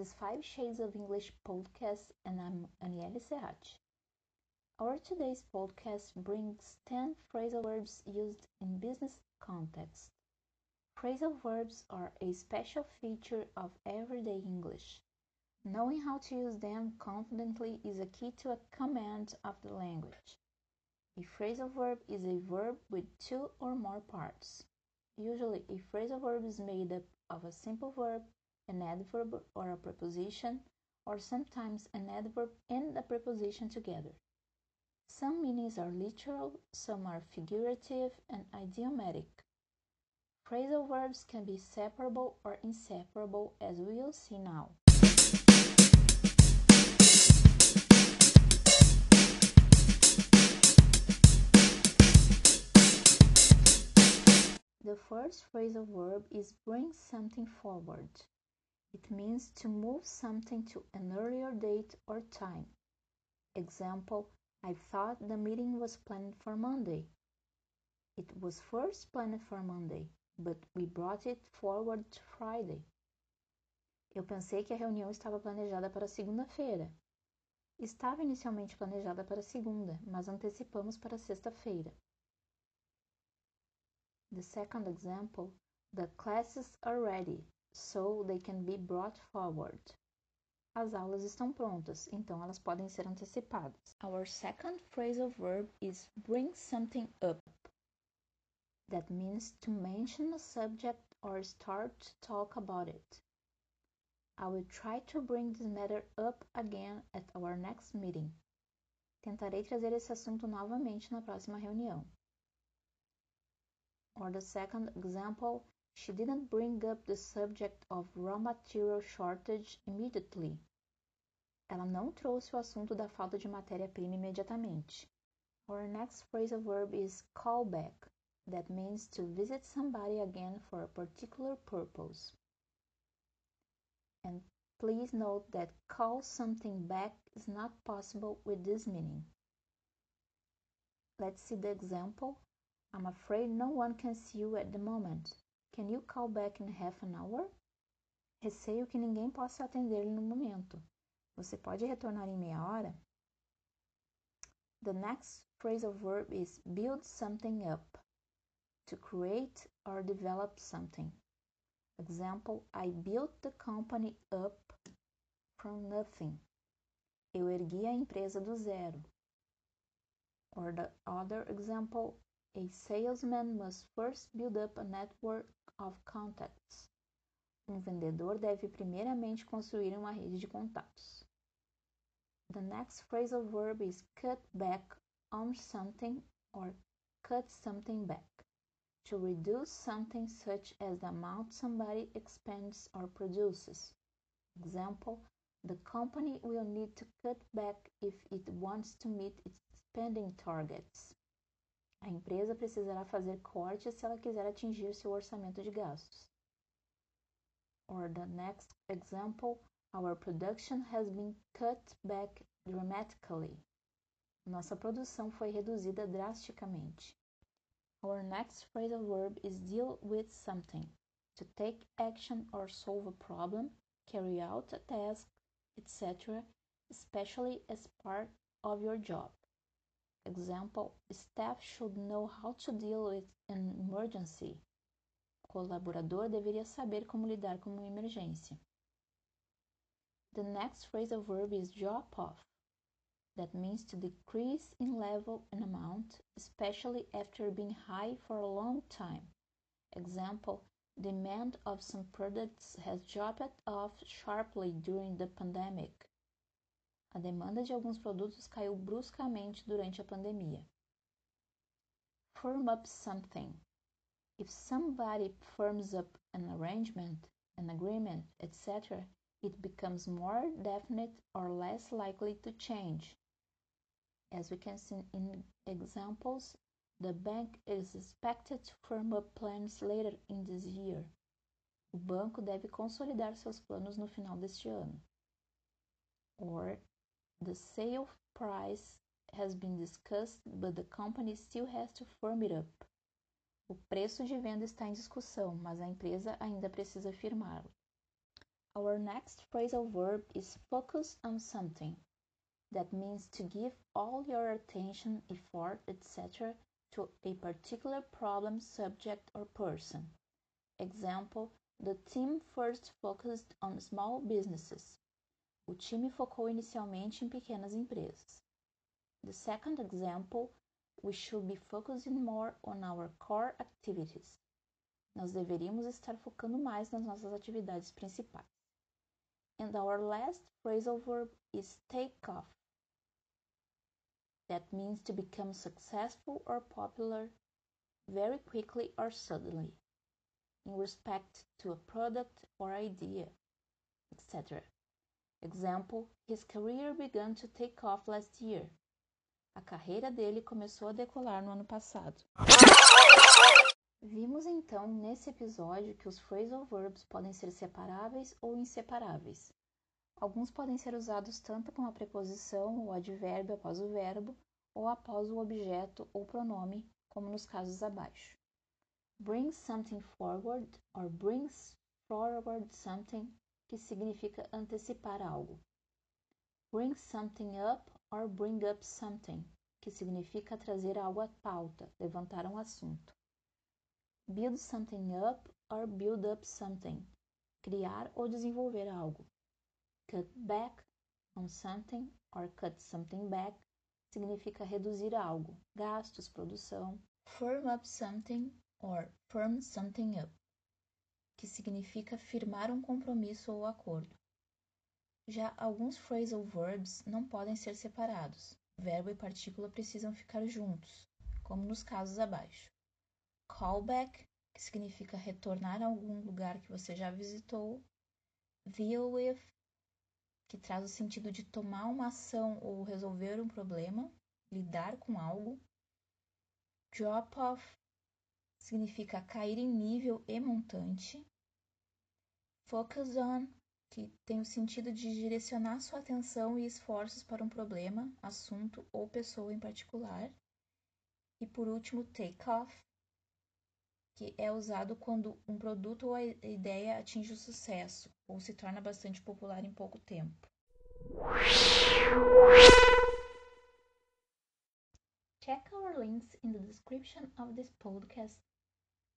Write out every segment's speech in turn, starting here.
is Five Shades of English podcast, and I'm Aniele Serrati. Our today's podcast brings 10 phrasal verbs used in business context. Phrasal verbs are a special feature of everyday English. Knowing how to use them confidently is a key to a command of the language. A phrasal verb is a verb with two or more parts. Usually, a phrasal verb is made up of a simple verb, an adverb or a preposition, or sometimes an adverb and a preposition together. Some meanings are literal, some are figurative and idiomatic. Phrasal verbs can be separable or inseparable as we will see now. The first phrasal verb is bring something forward. It means to move something to an earlier date or time. Example, I thought the meeting was planned for Monday. It was first planned for Monday, but we brought it forward to Friday. Eu pensei que a reunião estava planejada para segunda-feira. Estava inicialmente planejada para segunda, mas antecipamos para sexta-feira. The second example, the classes are ready, so they can be brought forward. As aulas estão prontas, então elas podem ser antecipadas. Our second phrasal verb is bring something up. That means to mention a subject or start to talk about it. I will try to bring this matter up again at our next meeting. Tentarei trazer esse assunto novamente na próxima reunião. Or the second example, she didn't bring up the subject of raw material shortage immediately. Ela não trouxe o assunto da falta de matéria-prima imediatamente. Our next phrasal verb is call back. That means to visit somebody again for a particular purpose. And please note that call something back is not possible with this meaning. Let's see the example. I'm afraid no one can see you at the moment. Can you call back in half an hour? Receio que ninguém possa atender-lhe no momento. Você pode retornar em meia hora? The next phrasal verb is build something up. To create or develop something. Example, I built the company up from nothing. Eu ergui a empresa do zero. Or the other example, a salesman must first build up a network of contacts. Um vendedor deve primeiramente construir uma rede de contatos. The next phrasal verb is cut back on something or cut something back. To reduce something such as the amount somebody expends or produces. Example, the company will need to cut back if it wants to meet its spending targets. Empresa precisará fazer cortes se ela quiser atingir seu orçamento de gastos. Or the next example, our production has been cut back dramatically. Nossa produção foi reduzida drasticamente. Our next phrasal verb is deal with something. To take action or solve a problem, carry out a task, etc., especially as part of your job. Example, staff should know how to deal with an emergency. Colaborador deveria saber como lidar com uma emergência. The next phrasal verb is drop off. That means to decrease in level and amount, especially after being high for a long time. Example, demand of some products has dropped off sharply during the pandemic. A demanda de alguns produtos caiu bruscamente durante a pandemia. Firm up something. If somebody firms up an arrangement, an agreement, etc., it becomes more definite or less likely to change. As we can see in examples, the bank is expected to firm up plans later in this year. O banco deve consolidar seus planos no final deste ano. Or the sale price has been discussed, but the company still has to firm it up. O preço de venda está em discussão, mas a empresa ainda precisa firmá-lo. Our next phrasal verb is focus on something. That means to give all your attention, effort, etc. to a particular problem, subject, or person. Example: The team first focused on small businesses. O time focou inicialmente em pequenas empresas. The second example, we should be focusing more on our core activities. Nós deveríamos estar focando mais nas nossas atividades principais. And our last phrasal verb is take off. That means to become successful or popular very quickly or suddenly in respect to a product or idea, etc. Example: His career began to take off last year. A carreira dele começou a decolar no ano passado. Vimos então nesse episódio que os phrasal verbs podem ser separáveis ou inseparáveis. Alguns podem ser usados tanto com a preposição ou advérbio após o verbo ou após o objeto ou pronome, como nos casos abaixo. Bring something forward or brings forward something, que significa antecipar algo. Bring something up or bring up something, que significa trazer algo à pauta, levantar um assunto build something up or build up something, criar ou desenvolver algo. Cut back on something or cut something back significa reduzir algo, gastos, produção. Firm up something or firm something up, que significa firmar um compromisso ou acordo. Já alguns phrasal verbs não podem ser separados. Verbo e partícula precisam ficar juntos, como nos casos abaixo. Callback, que significa retornar a algum lugar que você já visitou. Deal with, que traz o sentido de tomar uma ação ou resolver um problema, lidar com algo. Drop off significa cair em nível e montante. Focus on, que tem o sentido de direcionar sua atenção e esforços para um problema, assunto ou pessoa em particular. E por último, take off, que é usado quando um produto ou ideia atinge o sucesso ou se torna bastante popular em pouco tempo. Check our links in the description of this podcast.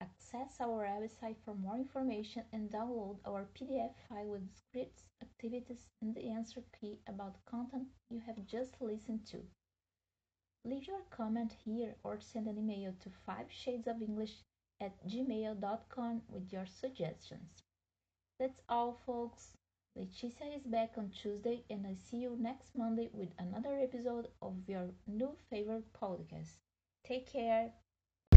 Access our website for more information and download our PDF file with scripts, activities, and the answer key about content you have just listened to. Leave your comment here or send an email to 5 shades of English at gmail.com with your suggestions. That's all, folks. Leticia is back on Tuesday, and I see you next Monday with another episode of your new favorite podcast. Take care.